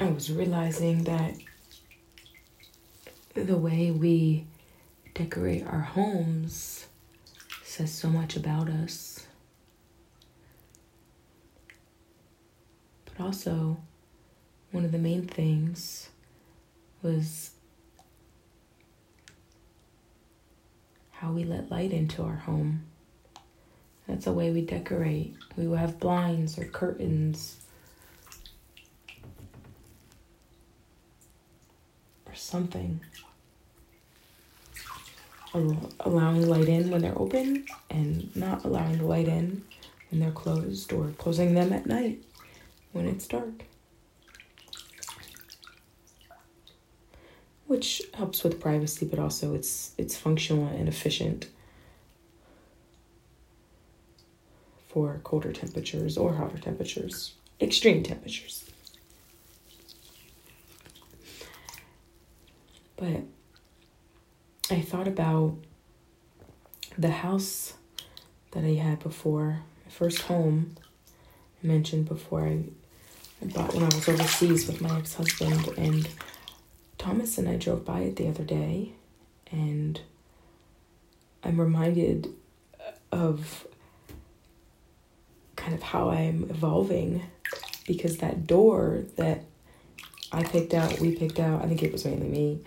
I was realizing that the way we decorate our homes says so much about us. But also, one of the main things was how we let light into our home. That's a way we decorate. We will have blinds or curtains something. Allowing light in when they're open and not allowing the light in when they're closed or closing them at night when it's dark. Which helps with privacy, but also it's it's functional and efficient for colder temperatures or hotter temperatures, extreme temperatures. But I thought about the house that I had before, my first home. I mentioned before I, I bought when I was overseas with my ex husband, and Thomas and I drove by it the other day, and I'm reminded of kind of how I'm evolving because that door that I picked out, we picked out, I think it was mainly me,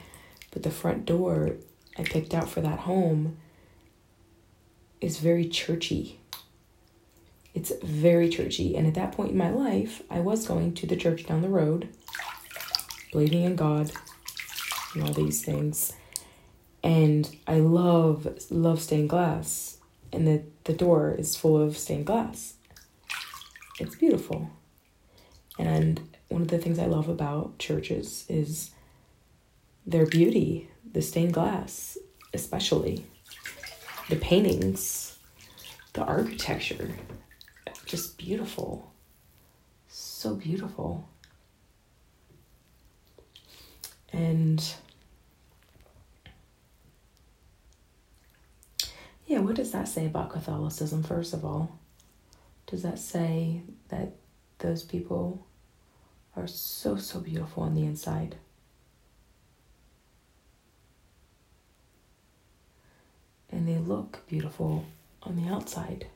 but the front door I picked out for that home is very churchy. It's very churchy. And at that point in my life, I was going to the church down the road, believing in God and all these things. And I love love stained glass. And the, the door is full of stained glass. It's beautiful. And one of the things I love about churches is their beauty, the stained glass, especially the paintings, the architecture, just beautiful. So beautiful. And yeah, what does that say about Catholicism, first of all? Does that say that those people are so, so beautiful on the inside? And they look beautiful on the outside.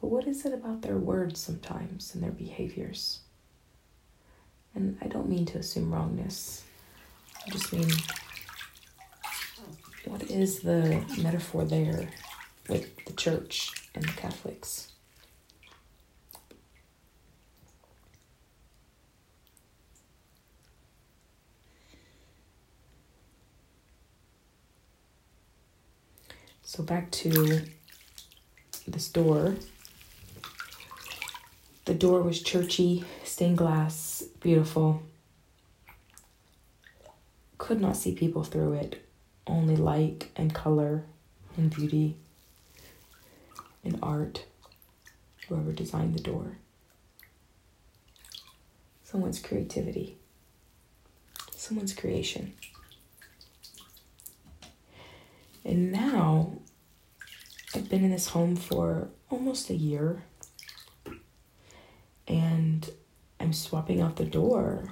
But what is it about their words sometimes and their behaviors? And I don't mean to assume wrongness. I just mean, what is the metaphor there with the church and the Catholics? So back to this door. The door was churchy, stained glass, beautiful. Could not see people through it, only light and color and beauty and art. Whoever designed the door. Someone's creativity, someone's creation. And now Been in this home for almost a year and I'm swapping out the door.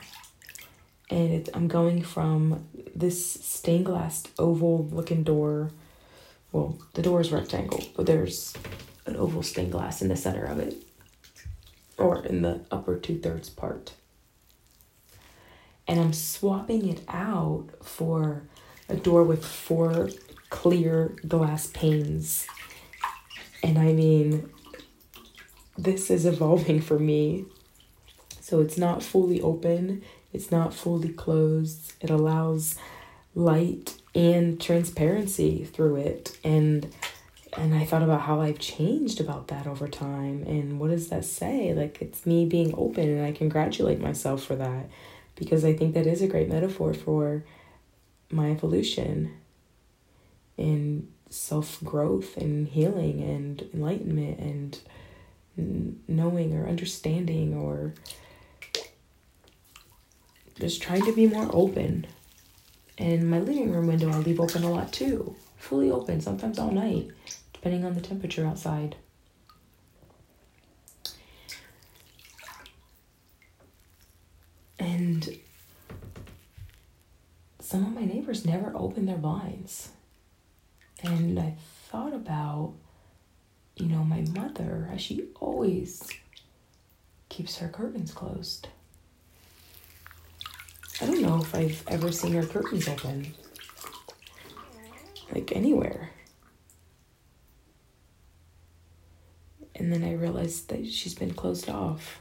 And it, I'm going from this stained glass oval looking door. Well, the door is rectangle, but there's an oval stained glass in the center of it, or in the upper two thirds part. And I'm swapping it out for a door with four clear glass panes. And I mean, this is evolving for me. So it's not fully open, it's not fully closed. It allows light and transparency through it. And and I thought about how I've changed about that over time and what does that say? Like it's me being open and I congratulate myself for that because I think that is a great metaphor for my evolution in self growth and healing and enlightenment and knowing or understanding or just trying to be more open. And my living room window I leave open a lot too, fully open, sometimes all night, depending on the temperature outside. And some of my neighbors never open their blinds. And I thought about, you know, my mother, how she always keeps her curtains closed. I don't know if I've ever seen her curtains open, like anywhere. And then I realized that she's been closed off.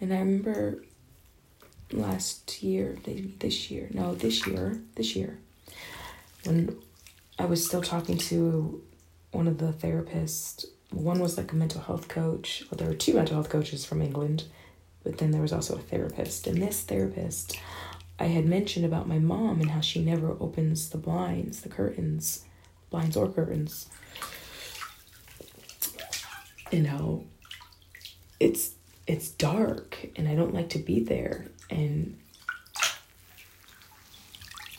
And I remember last year, maybe this year, no, this year, this year, when I was still talking to one of the therapists. One was like a mental health coach. Well, there were two mental health coaches from England, but then there was also a therapist. And this therapist, I had mentioned about my mom and how she never opens the blinds, the curtains, blinds or curtains. You know, it's it's dark and I don't like to be there. And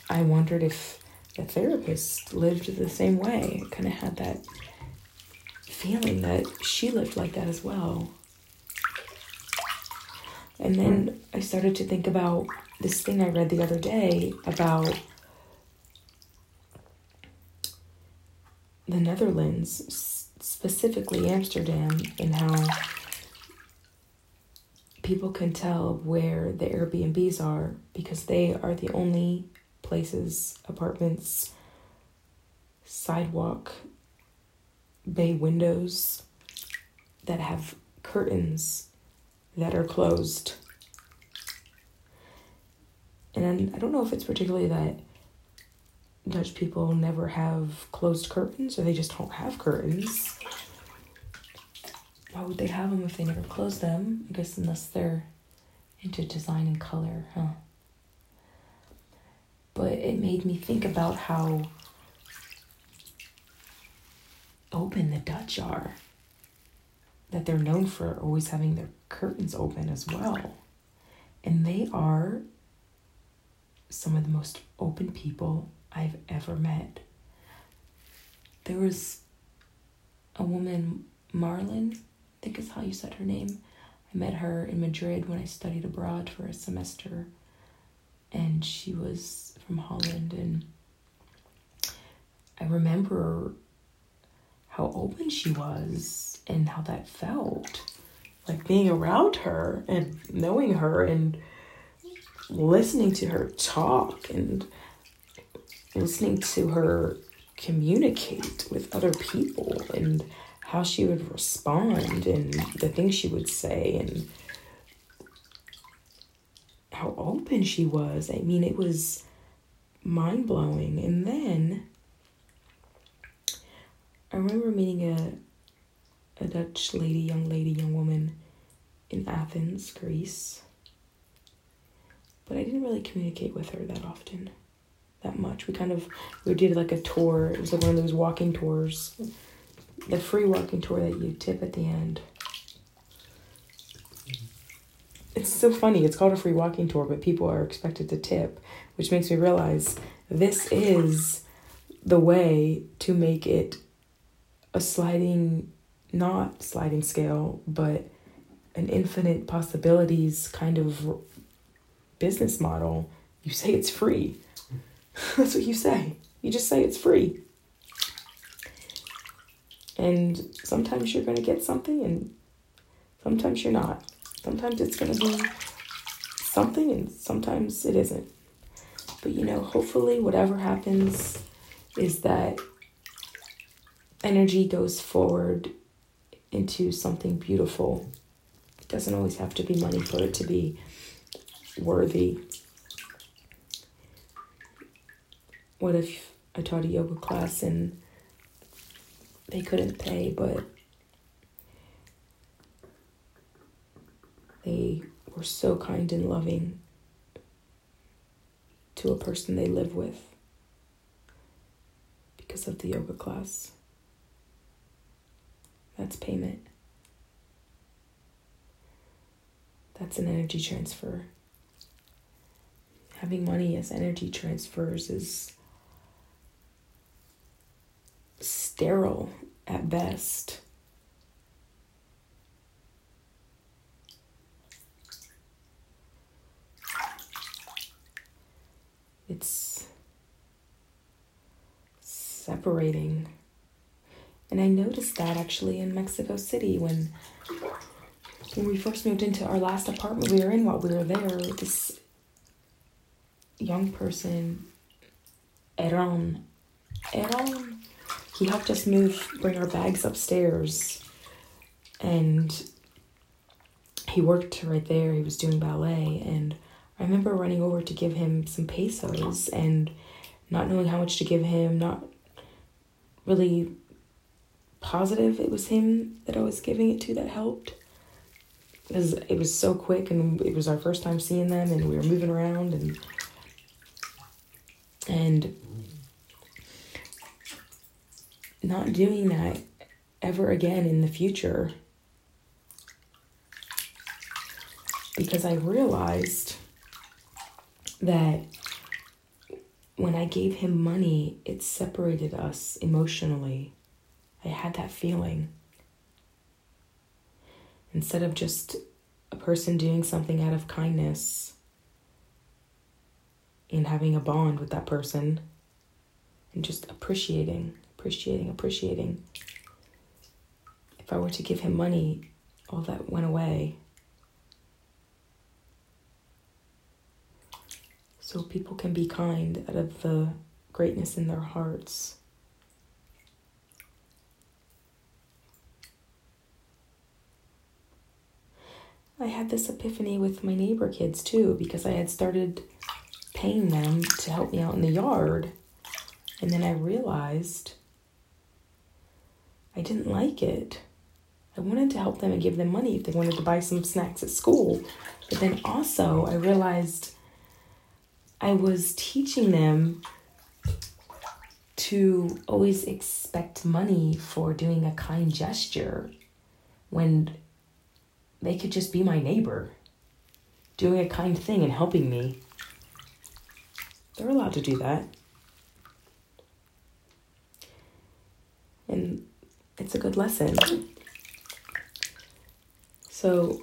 I wondered if the therapist lived the same way. Kind of had that feeling that she lived like that as well. And then I started to think about this thing I read the other day about the Netherlands, specifically Amsterdam, and how people can tell where the Airbnbs are because they are the only places, apartments, sidewalk, bay windows that have curtains that are closed. And I don't know if it's particularly that Dutch people never have closed curtains or they just don't have curtains. Why would they have them if they never close them? I guess unless they're into design and color, huh? But it made me think about how open the Dutch are. That they're known for always having their curtains open as well. And they are some of the most open people I've ever met. There was a woman, Marlon, I think is how you said her name. I met her in Madrid when I studied abroad for a semester, and she was from Holland. And I remember how open she was and how that felt like being around her and knowing her and listening to her talk and listening to her communicate with other people and how she would respond and the things she would say and how open she was. I mean, it was mind blowing. And then I remember meeting a a Dutch lady, young lady, young woman in Athens, Greece. But I didn't really communicate with her that often, that much. We kind of we did like a tour. It was like one of those walking tours the free walking tour that you tip at the end. It's so funny. It's called a free walking tour, but people are expected to tip, which makes me realize this is the way to make it a sliding, not sliding scale, but an infinite possibilities kind of business model. You say it's free. That's what you say. You just say it's free. And sometimes you're going to get something, and sometimes you're not. Sometimes it's going to be something, and sometimes it isn't. But you know, hopefully, whatever happens is that energy goes forward into something beautiful. It doesn't always have to be money for it to be worthy. What if I taught a yoga class and they couldn't pay, but they were so kind and loving to a person they live with because of the yoga class. That's payment. That's an energy transfer. Having money as energy transfers is sterile at best. It's separating. And I noticed that actually in Mexico City when when we first moved into our last apartment we were in while we were there, this young person, Eron, Eron he helped us move, bring our bags upstairs. And he worked right there. He was doing ballet. And I remember running over to give him some pesos and not knowing how much to give him, not really positive it was him that I was giving it to that helped. Because it was so quick and it was our first time seeing them and we were moving around and and not doing that ever again in the future. Because I realized that when I gave him money, it separated us emotionally. I had that feeling. Instead of just a person doing something out of kindness and having a bond with that person and just appreciating, appreciating, appreciating. If I were to give him money, all that went away. So people can be kind out of the greatness in their hearts. I had this epiphany with my neighbor kids too because I had started paying them to help me out in the yard. And then I realized I didn't like it. I wanted to help them and give them money if they wanted to buy some snacks at school. But then also, I realized I was teaching them to always expect money for doing a kind gesture when they could just be my neighbor, doing a kind thing and helping me. They're allowed to do that. And it's a good lesson. So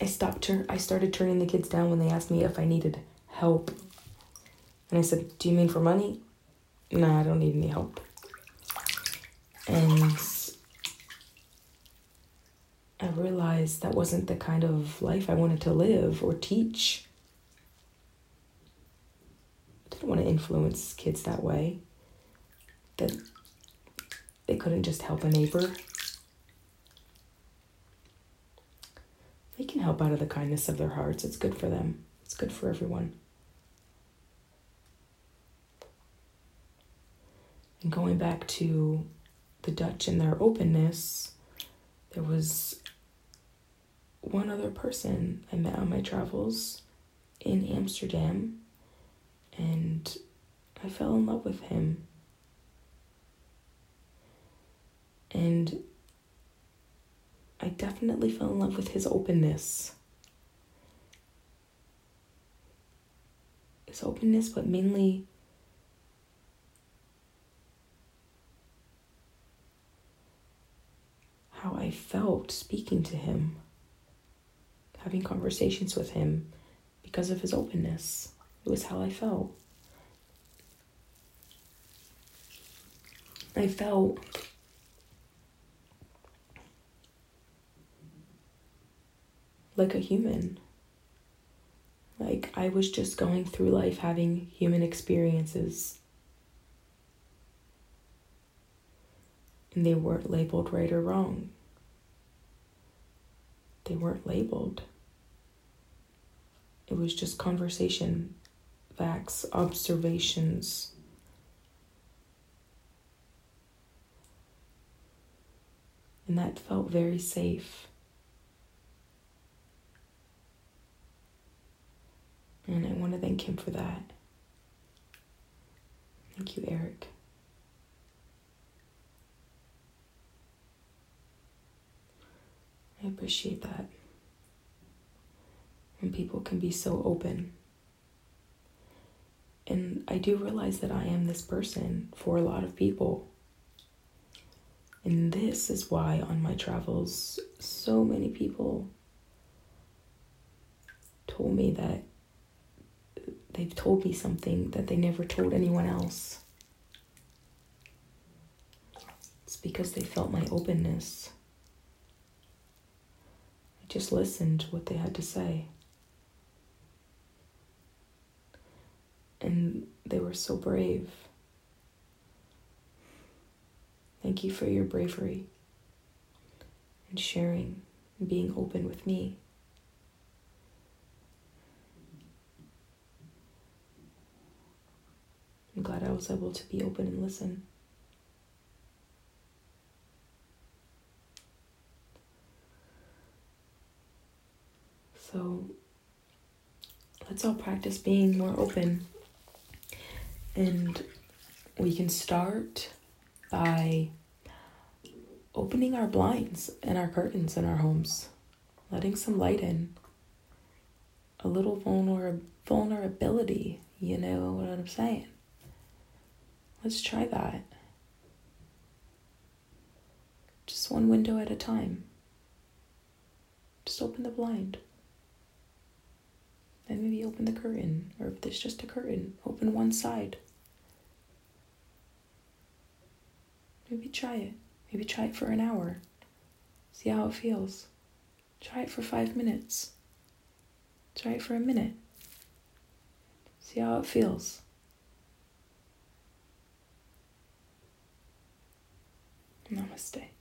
I stopped tur- I started turning the kids down when they asked me if I needed help. And I said, "Do you mean for money?" No, I don't need any help. And I realized that wasn't the kind of life I wanted to live or teach. I didn't want to influence kids that way. That they couldn't just help a neighbor. They can help out of the kindness of their hearts. It's good for them, it's good for everyone. And going back to the Dutch and their openness, there was one other person I met on my travels in Amsterdam, and I fell in love with him. And I definitely fell in love with his openness. His openness, but mainly how I felt speaking to him having conversations with him because of his openness. It was how I felt. I felt like a human. Like I was just going through life having human experiences. And they weren't labeled right or wrong. They weren't labeled. It was just conversation, facts, observations. And that felt very safe. And I want to thank him for that. Thank you, Eric. I appreciate that when people can be so open. And I do realize that I am this person for a lot of people. And this is why on my travels, so many people told me that they've told me something that they never told anyone else. It's because they felt my openness. I just listened to what they had to say. And they were so brave. Thank you for your bravery and sharing and being open with me. Glad I was able to be open and listen. So let's all practice being more open. And we can start by opening our blinds and our curtains in our homes, letting some light in, a little vulner- vulnerability, you know what I'm saying? Let's try that. Just one window at a time. Just open the blind. And maybe open the curtain, or if there's just a curtain, open one side. Maybe try it. Maybe try it for an hour. See how it feels. Try it for five minutes. Try it for a minute. See how it feels. Namaste.